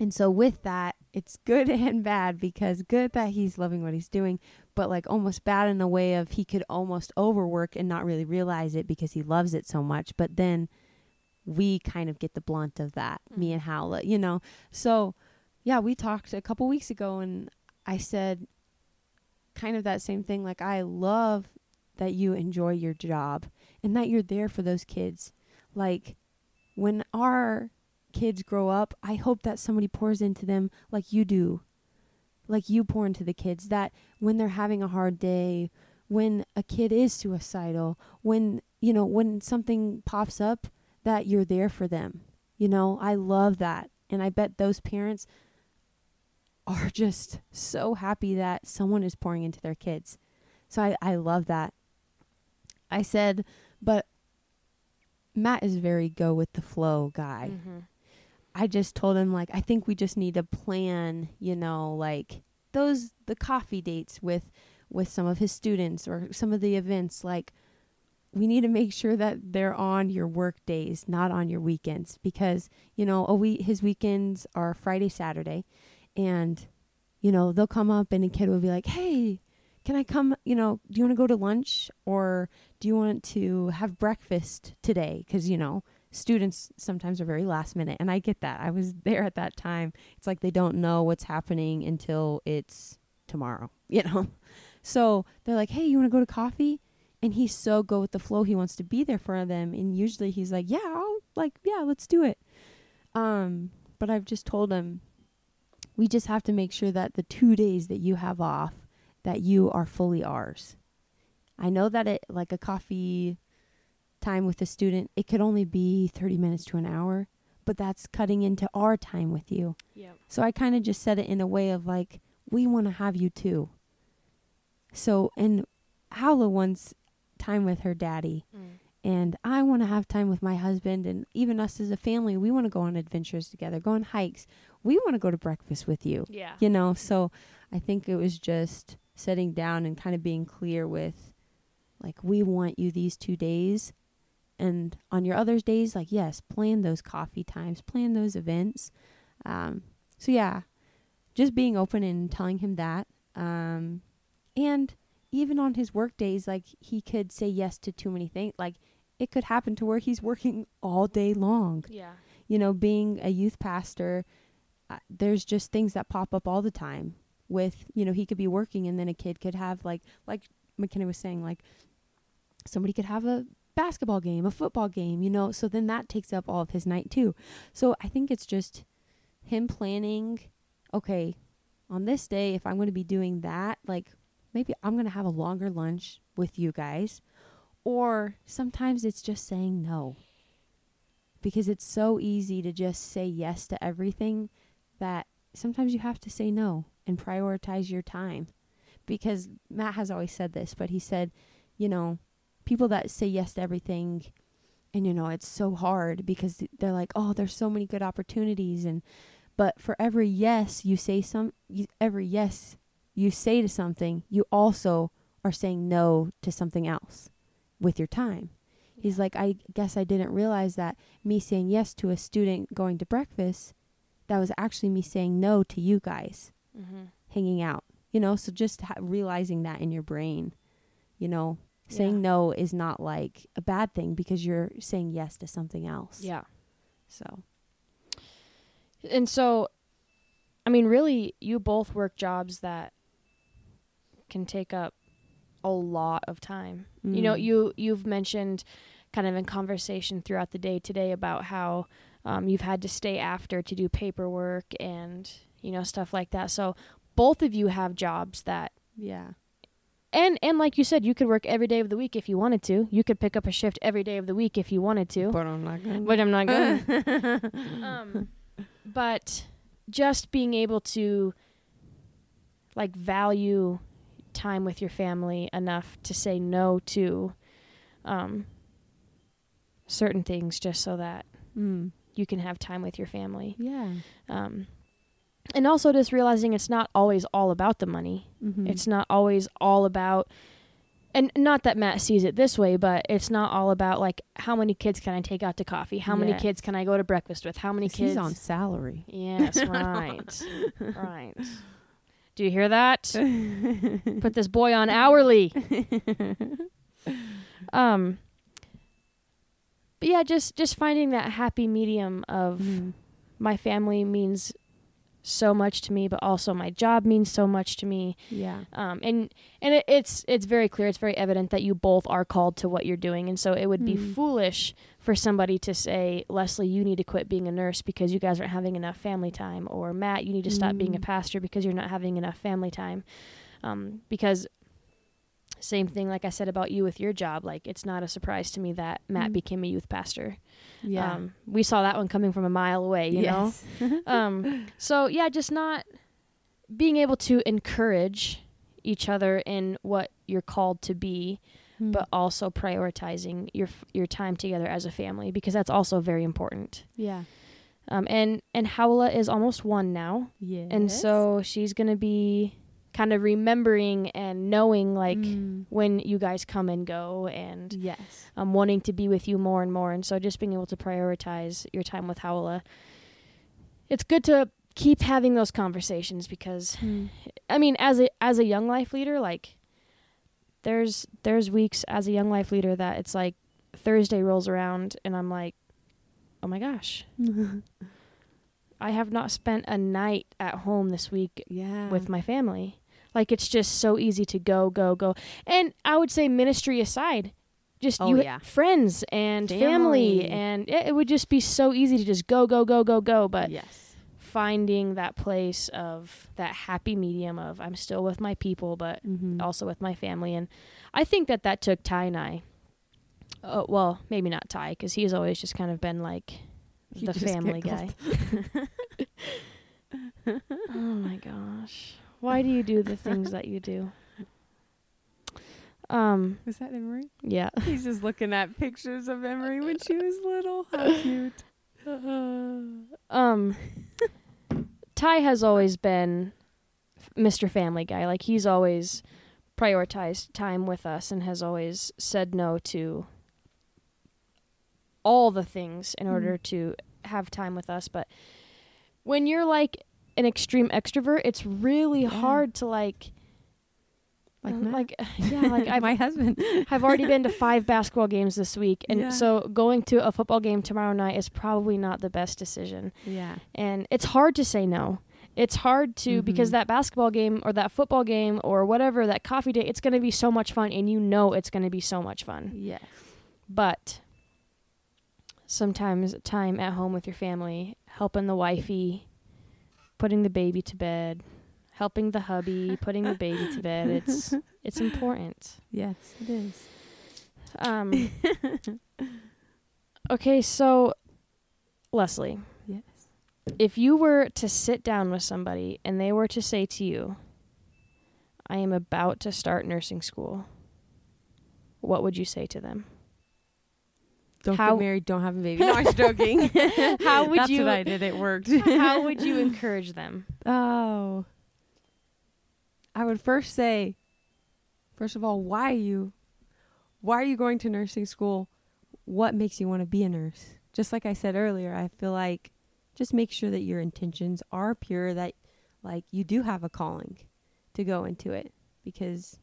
And so with that, it's good and bad because good that he's loving what he's doing, but like almost bad in the way of he could almost overwork and not really realize it because he loves it so much. But then we kind of get the blunt of that, mm. me and Howlett, you know. So yeah, we talked a couple weeks ago and I said kind of that same thing like I love that you enjoy your job and that you're there for those kids. Like when our kids grow up, I hope that somebody pours into them like you do. Like you pour into the kids that when they're having a hard day, when a kid is suicidal, when you know, when something pops up that you're there for them. You know, I love that. And I bet those parents are just so happy that someone is pouring into their kids. So I, I love that. I said, but Matt is very go with the flow guy. Mm-hmm. I just told him like I think we just need to plan, you know, like those the coffee dates with with some of his students or some of the events like we need to make sure that they're on your work days, not on your weekends because, you know, a week his weekends are Friday, Saturday and you know, they'll come up and a kid will be like, "Hey, can I come, you know, do you want to go to lunch or do you want to have breakfast today?" Cuz you know, students sometimes are very last minute and I get that. I was there at that time. It's like they don't know what's happening until it's tomorrow, you know. So, they're like, "Hey, you want to go to coffee?" And he's so go with the flow. He wants to be there for them and usually he's like, "Yeah, I'll like, yeah, let's do it." Um, but I've just told him we just have to make sure that the 2 days that you have off that you are fully ours. I know that it like a coffee time with a student, it could only be 30 minutes to an hour, but that's cutting into our time with you. Yep. So I kind of just said it in a way of like, we want to have you too. So, and Howla wants time with her daddy, Mm. and I want to have time with my husband, and even us as a family, we want to go on adventures together, go on hikes. We want to go to breakfast with you, Yeah. you know? So I think it was just setting down and kind of being clear with, like, we want you these two days. And on your other days, like, yes, plan those coffee times, plan those events. Um, so, yeah, just being open and telling him that. Um, and even on his work days, like, he could say yes to too many things. Like, it could happen to where he's working all day long. Yeah. You know, being a youth pastor, uh, there's just things that pop up all the time. With, you know, he could be working and then a kid could have, like, like McKenna was saying, like, somebody could have a basketball game, a football game, you know, so then that takes up all of his night too. So I think it's just him planning, okay, on this day, if I'm going to be doing that, like maybe I'm going to have a longer lunch with you guys. Or sometimes it's just saying no. Because it's so easy to just say yes to everything that sometimes you have to say no and prioritize your time. Because Matt has always said this, but he said, you know, people that say yes to everything and you know it's so hard because they're like oh there's so many good opportunities and but for every yes you say some you, every yes you say to something you also are saying no to something else with your time. He's like i guess i didn't realize that me saying yes to a student going to breakfast that was actually me saying no to you guys Mm-hmm. hanging out. You know so just ha- realizing that in your brain you know saying Yeah. no is not like a bad thing because you're saying yes to something else. Yeah. So And so, I mean, really, you both work jobs that can take up a lot of time. You know, Mm. you you've mentioned kind of in conversation throughout the day today about how um, you've had to stay after to do paperwork and you know stuff like that. So both of you have jobs that yeah. And and like you said, you could work every day of the week if you wanted to. You could pick up a shift every day of the week if you wanted to. But I'm not going. But I'm not going. um, but just being able to like value time with your family enough to say no to um, certain things just so that mm. you can have time with your family. Yeah. Um, and also just realizing it's not always all about the money. Mm-hmm. It's not always all about and not that Matt sees it this way, but it's not all about like how many kids can I take out to coffee? How many kids can I go to breakfast with? How many kids He's on salary. Yes, right. right. Do you hear that? Put this boy on hourly. um But yeah, just just finding that happy medium of Mm. my family means so much to me, but also my job means so much to me. Yeah. Um, and and it, it's it's very clear, it's very evident that you both are called to what you're doing, and so it would be Mm. foolish for somebody to say, Leslie, you need to quit being a nurse because you guys aren't having enough family time, or Matt, you need to stop being a Mm. pastor because you're not having enough family time, um, because same thing like I said about you with your job, like it's not a surprise to me that Matt Mm. became a youth pastor. Yeah. Um, we saw that one coming from a mile away, you know. yes. Um, so yeah, just not being able to encourage each other in what you're called to be, Hmm. but also prioritizing your your time together as a family because that's also very important. yeah. Um, and and Howla is almost one now, Yeah. and so she's gonna be kind of remembering and knowing like Mm. when you guys come and go and yes. um, wanting to be with you more and more. And so just being able to prioritize your time with Howla. It's good to keep having those conversations because Hmm. I mean as a as a young life leader, like there's there's weeks as a young life leader that it's like Thursday rolls around and I'm like, Oh my gosh. I have not spent a night at home this week yeah. with my family. Like it's just so easy to go, go, go. And I would say ministry aside, just Oh, you yeah. friends and family, Family. and it, it would just be so easy to just go, go, go, go, go. But yes. finding that place of that happy medium of I'm still with my people, but Mm-hmm. also with my family. And I think that that took Ty and I. Oh well, maybe not Ty because he's always just kind of been like He the family guy. oh my gosh. Why do you do the things that you do? Um, Was that Emery? yeah. He's just looking at pictures of Emery when she was little. How cute. Um Ty has always been Mr. Family Guy. Like he's always prioritized time with us and has always said no to all the things in order to have time with us, but when you're like an extreme extrovert, it's really Yeah. hard to like Like uh, like yeah, like I've my husband. I've already been to five basketball games this week, and Yeah. so going to a football game tomorrow night is probably not the best decision. yeah. And it's hard to say no. It's hard to because Mhm. that basketball game or that football game or whatever that coffee date, it's going to be so much fun, and you know it's going to be so much fun. Yes. But sometimes time at home with your family, helping the wifey, putting the baby to bed, helping the hubby, putting the baby to bed, it's it's important. Yes, it is. Um, okay, so Leslie, Yes. if you were to sit down with somebody and they were to say to you, I am about to start nursing school, what would you say to them? Don't How- get married, don't have a baby. No, I'm joking. How would That's you- what I did. It worked. How would you encourage them? Oh. I would first say, first of all, why are you why are you going to nursing school? What makes you want to be a nurse? Just like I said earlier, I feel like just make sure that your intentions are pure, that like you do have a calling to go into it because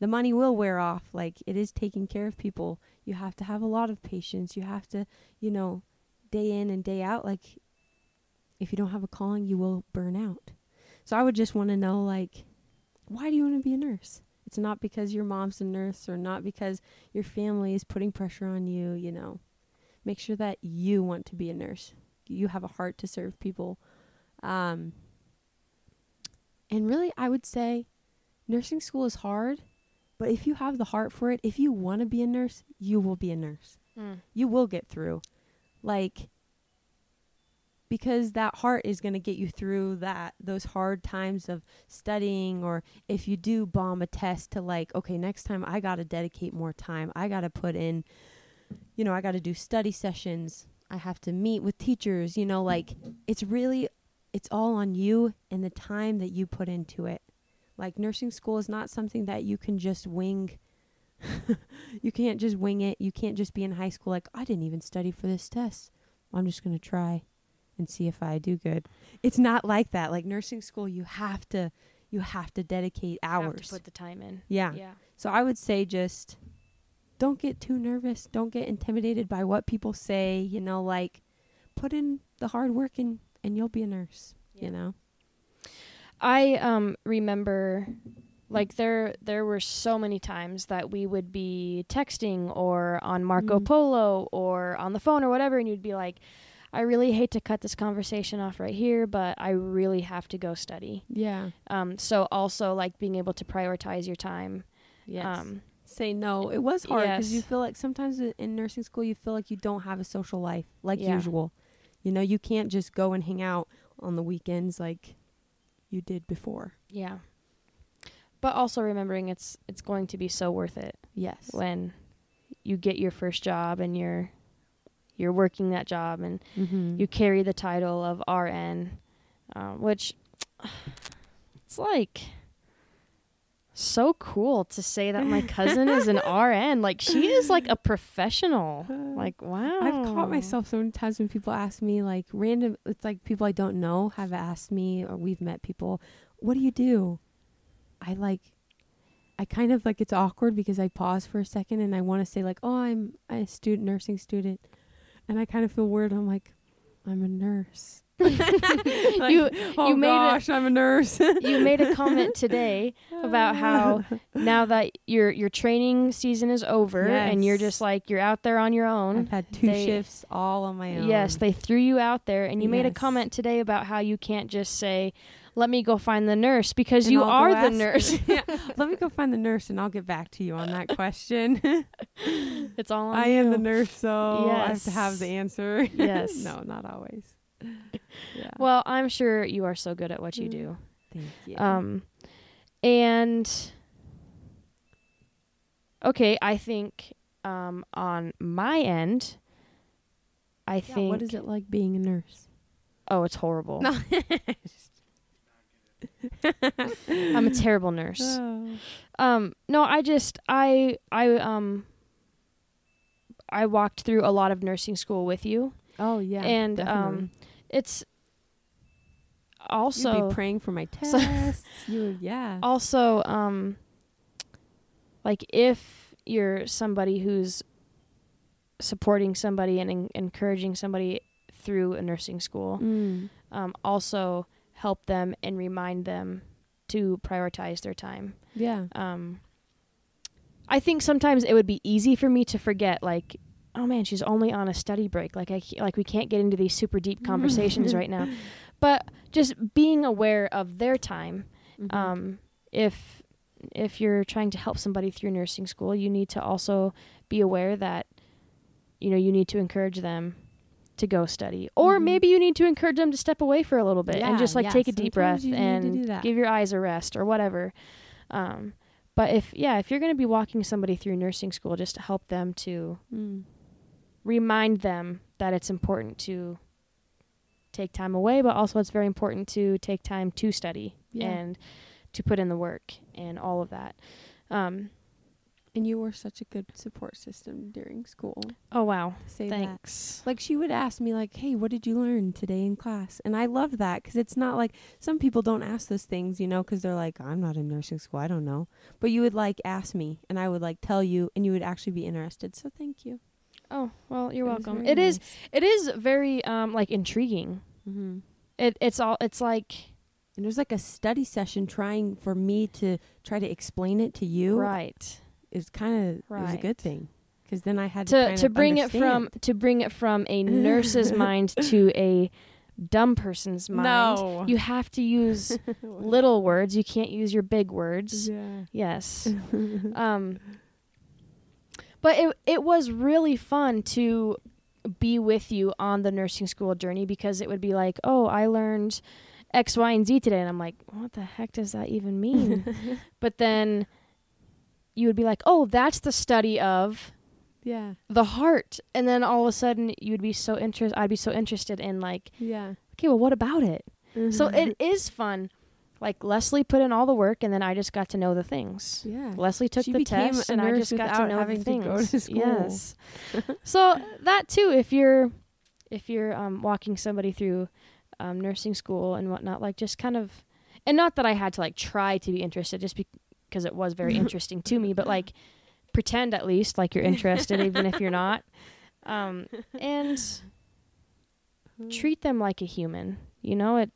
the money will wear off. Like it is taking care of people. You have to have a lot of patience. You have to, you know, day in and day out. Like if you don't have a calling, you will burn out. So I would just want to know, like, why do you want to be a nurse? It's not because your mom's a nurse or not because your family is putting pressure on you, you know. Make sure that you want to be a nurse. You have a heart to serve people. Um, and really, I would say nursing school is hard, but if you have the heart for it, if you want to be a nurse, you will be a nurse mm. you will get through. Like because that heart is going to get you through that those hard times of studying or if you do bomb a test to like okay next time I got to dedicate more time. I got to put in you know, I got to do study sessions. I have to meet with teachers, you know, like it's really it's all on you and the time that you put into it. Like nursing school is not something that you can just wing you can't just wing it. You can't just be in high school like, I didn't even study for this test. I'm just going to try and see if I do good. It's not like that. Like nursing school, you have to you have to dedicate Have hours. to put the time in. yeah. Yeah. So I would say just don't get too nervous. Don't get intimidated by what people say, you know, like put in the hard work and and you'll be a nurse. Yeah. You know. I um remember like there there were so many times that we would be texting or on Marco Mm. Polo or on the phone or whatever and you'd be like I really hate to cut this conversation off right here but I really have to go study. Yeah. Um so also like being able to prioritize your time. Yes. Um Say no. It was hard because you feel like sometimes in nursing school you feel like you don't have a social life like Yeah. usual. You know, you can't just go and hang out on the weekends like you did before. yeah. But also remembering it's it's going to be so worth it Yes. when you get your first job and you're you're working that job and mm-hmm. you carry the title of RN, um, which it's like so cool to say that my cousin is an RN. Like she is like a professional. Like wow. I've caught myself so many times when people ask me like random it's like people I don't know have asked me or we've met people, what do you do? I like I kind of like it's awkward because I pause for a second and I want to say like, "Oh, I'm a student nursing student." And I kind of feel weird. I'm like, "I'm a nurse." Like, You- oh you made a- gosh, I'm a nurse. You made a comment today about ah. how now that your your training season is over and you're just like you're out there on your own. I've had two they- shifts all on my own. Yes, they threw you out there, and you made a comment today about how you can't just say, "Let me go find the nurse," because And you I'll are the nurse. yeah, let me go find the nurse and I'll get back to you on that question. it's all on I you. am the nurse, so I have to have the answer. Yes. no, not always. Yeah. Well, I'm sure you are so good at what you Mm. do. thank you. Um, and okay, I think um, on my end, I Yeah, think. what is it like being a nurse? Oh, it's horrible. No. I'm a terrible nurse. Oh. Um, no, I just I I um I walked through a lot of nursing school with you. Oh, yeah. And, definitely. um, It's You'd also be praying for my tests. you yeah. also um like if you're somebody who's supporting somebody and en- encouraging somebody through a nursing school, Mm. um, also help them and remind them to prioritize their time. Yeah. um I think sometimes it would be easy for me to forget like oh man she's only on a study break like I like we can't get into these super deep conversations right now but just being aware of their time Mhm. um if if you're trying to help somebody through nursing school you need to also be aware that you know you need to encourage them to go study or Mhm. maybe you need to encourage them to step away for a little bit and just like yeah, take a deep breath sometimes you need to and give your eyes a rest or whatever um but if yeah if you're going to be walking somebody through nursing school just to help them to Mm. Remind them that it's important to take time away but also it's very important to take time to study Yeah. and to put in the work and all of that um And you were such a good support system during school. oh wow say that. thanks Like she would ask me like, "Hey, what did you learn today in class?" And I loved that cuz it's not like some people don't ask those things, you know, cuz they're like, "I'm not in nursing school, I don't know." But you would like ask me and I would like tell you and you would actually be interested. So thank you. Oh well you're It welcome It is. nice. it is very um like intriguing Mhm. it it's all it's like And there's like a study session trying for me to try to explain it to you. right Is kind of it was a good thing cuz then I had to to to bring it from to bring it from a nurse's mind to a dumb person's mind No. you have to use little words you can't use your big words Yeah. yes um but it it was really fun to be with you on the nursing school journey because it would be like oh i learned x y and z today. And i'm like what the heck does that even mean? But then you would be like oh that's the study of yeah. the heart. And then all of a sudden you'd be so interested i'd be so interested in like Yeah. okay well what about it? So it mm-hmm. is fun like leslie put in all the work and then i just got to know the things. Yeah. leslie took She the test and i just got to know having the to things go to school. yes. So that too if you're if you're um, walking somebody through um, nursing school and whatnot like just kind of and not that i had to like try to be interested just because it was very interesting to me but like pretend at least like you're interested even if you're not. Um, and treat them like a human you know it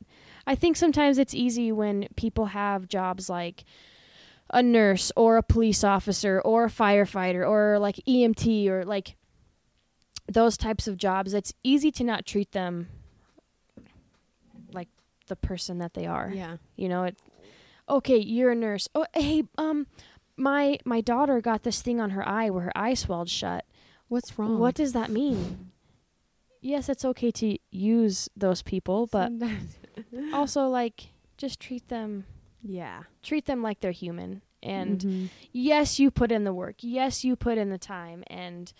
I think sometimes it's easy when people have jobs like a nurse or a police officer or a firefighter or like EMT or like those types of jobs. It's easy to not treat them like the person that they are. Yeah. You know, it okay, you're a nurse. Oh, hey, um my my daughter got this thing on her eye where her eye swelled shut. What's wrong? What does that mean? Yes, it's okay to use those people, but also like just treat them yeah. treat them like they're human. And Mhm. yes, you put in the work. Yes, you put in the time. And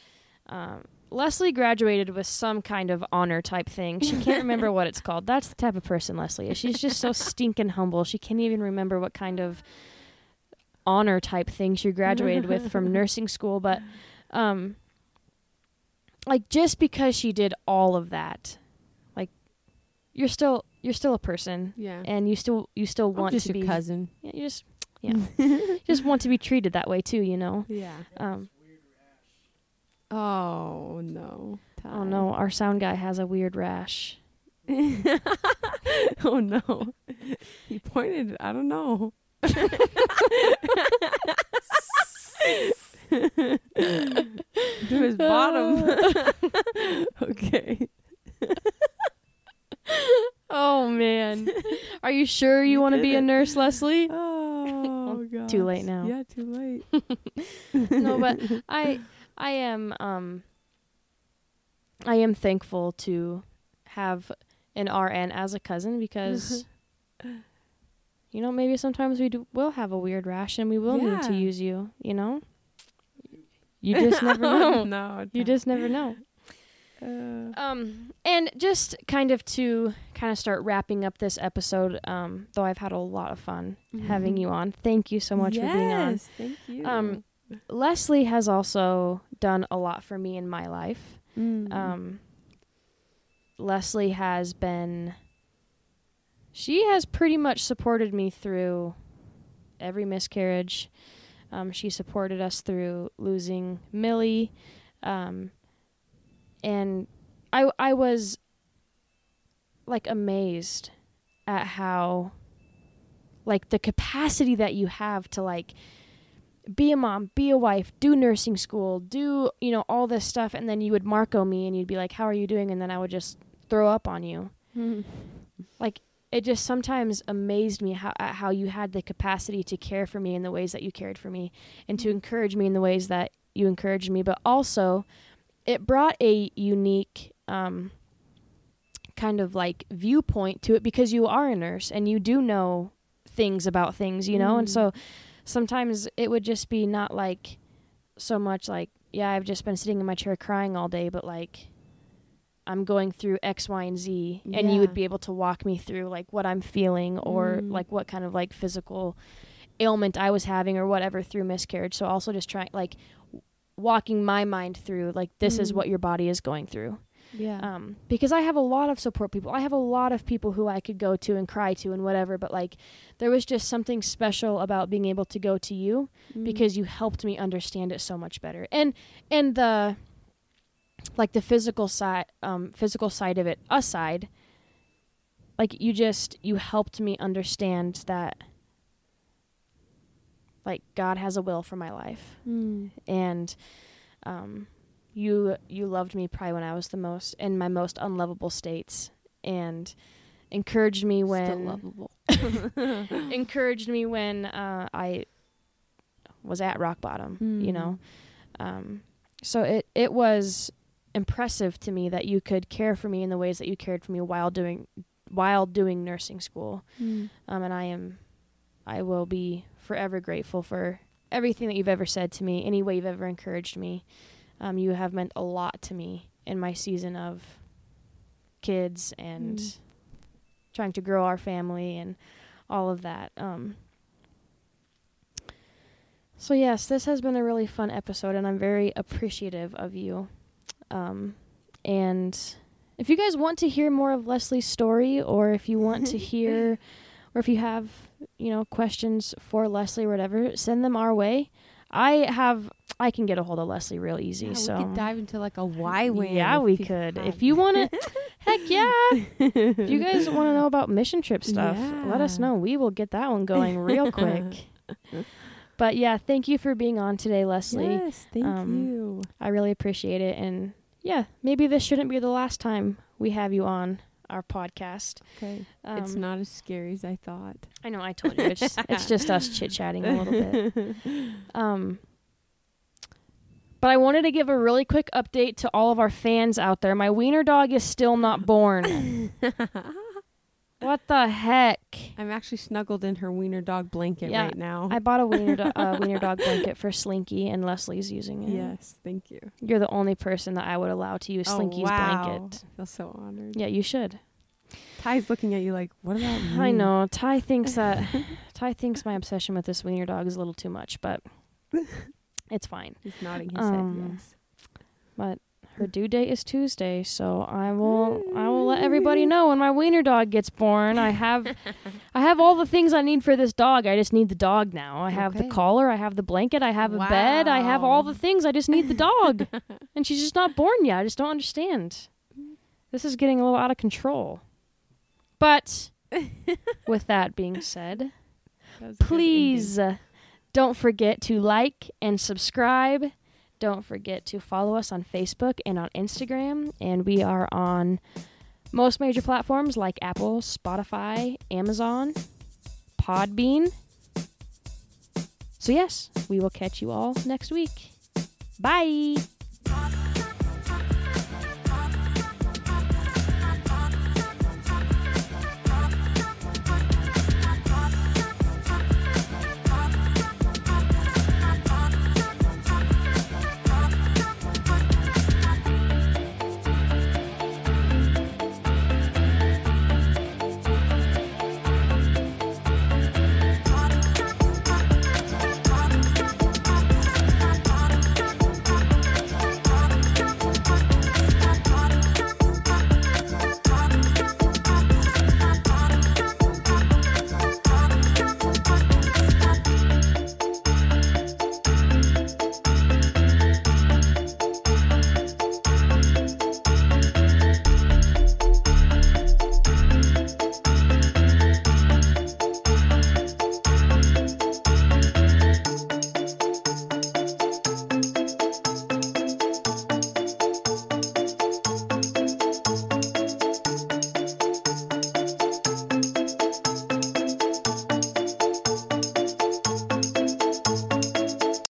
um, Leslie graduated with some kind of honor type thing. She can't remember what it's called. That's the type of person Leslie is. She's just so stinking humble. She can't even remember what kind of honor type thing she graduated with from nursing school. But um, like just because she did all of that, like you're still you're still a person, yeah. and you still you still I'm want just to your be cousin. yeah, you just yeah. just want to be treated that way too, you know. Yeah. Um, Oh no. oh no, our sound guy has a weird rash. oh no. He pointed. I don't know. to his bottom. okay. Oh man, are you sure you You want to be a nurse, Leslie? Oh god. too late now. Yeah, too late. no, but I I am um I am thankful to have an RN as a cousin because you know maybe sometimes we do, will have a weird rash and we will need to use you. You know, you just never know. no. You just never know. Uh, Um, and just kind of to kind of start wrapping up this episode, um, though I've had a lot of fun having you on. Thank you so much for being on. Thank you. Um, Leslie has also done a lot for me in my life. Mm. Um, Leslie has been, she has pretty much supported me through every miscarriage. Um, she supported us through losing Millie. Um, and I, I was like amazed at how, like, the capacity that you have to, like, be a mom, be a wife, do nursing school, do, you know, all this stuff. And then you would Marco me and you'd be like, how are you doing? And then I would just throw up on you. Mm. It just sometimes amazed me how, at how you had the capacity to care for me in the ways that you cared for me and to encourage me in the ways that you encouraged me. But also, it brought a unique, um, kind of like viewpoint to it because you are a nurse and you do know things about things, you know? And Mm. so sometimes it would just be not like so much like, yeah, I've just been sitting in my chair crying all day, but like I'm going through X, Y, and Z, and you would be able to walk me through like what I'm feeling or Mm. like what kind of like physical ailment I was having or whatever through miscarriage. So also just trying like w- walking my mind through like this is Mm. what your body is going through Yeah. um, because I have a lot of support people. I have a lot of people who I could go to and cry to and whatever. But like, there was just something special about being able to go to you Mm. because you helped me understand it so much better. And and the like the physical side, um, physical side of it aside, like you just you helped me understand that like God has a will for my life Mm. and um, you you loved me probably when I was the most in my most unlovable states and encouraged me Still when lovable. encouraged me when uh, I was at rock bottom you know um, so it it was impressive to me that you could care for me in the ways that you cared for me while doing while doing nursing school Mm. um, and I am, I will be forever grateful for everything that you've ever said to me, any way you've ever encouraged me. Um, you have meant a lot to me in my season of kids and Mm. trying to grow our family and all of that. Um, so yes, this has been a really fun episode, and I'm very appreciative of you. Um, and if you guys want to hear more of Leslie's story, or if you want to hear, or if you have, you know, questions for Leslie or whatever, send them our way. I have I can get a hold of Leslie real easy. Yeah, so we could dive into like a YWAM. yeah, we could. had- If you want to, heck yeah. If you guys want to know about mission trip stuff, let us know. We will get that one going real quick. But yeah, thank you for being on today, Leslie. Yes, thank Um, you. I really appreciate it. And yeah, maybe this shouldn't be the last time we have you on our podcast. Okay, Um, it's not as scary as I thought. I know I told you. It's, it's just us chit chatting a little bit. Um, but I wanted to give a really quick update to all of our fans out there. My wiener dog is still not born. what the heck? I'm actually snuggled in her wiener dog blanket Yeah, right now. I bought a wiener, do- uh, wiener dog blanket for Slinky, and Leslie's using it. yes, thank you. You're the only person that I would allow to use Oh, Slinky's wow. blanket. I feel so honored. Yeah, you should. Ty's looking at you like, what about me? I know. Ty thinks that Ty thinks my obsession with this wiener dog is a little too much, but it's fine. He's nodding his Um, head. Yes. But her due date is Tuesday, so I will I will let everybody know when my wiener dog gets born. I have I have all the things I need for this dog. I just need the dog now. I have the collar, I have the blanket, I have a bed, I have all the things. I just need the dog. and she's just not born yet. I just don't understand. This is getting a little out of control. But with that being said, That was a good ending. please uh, don't forget to like and subscribe. Don't forget to follow us on Facebook and on Instagram. And we are on most major platforms like Apple, Spotify, Amazon, Podbean. So, yes, we will catch you all next week. Bye.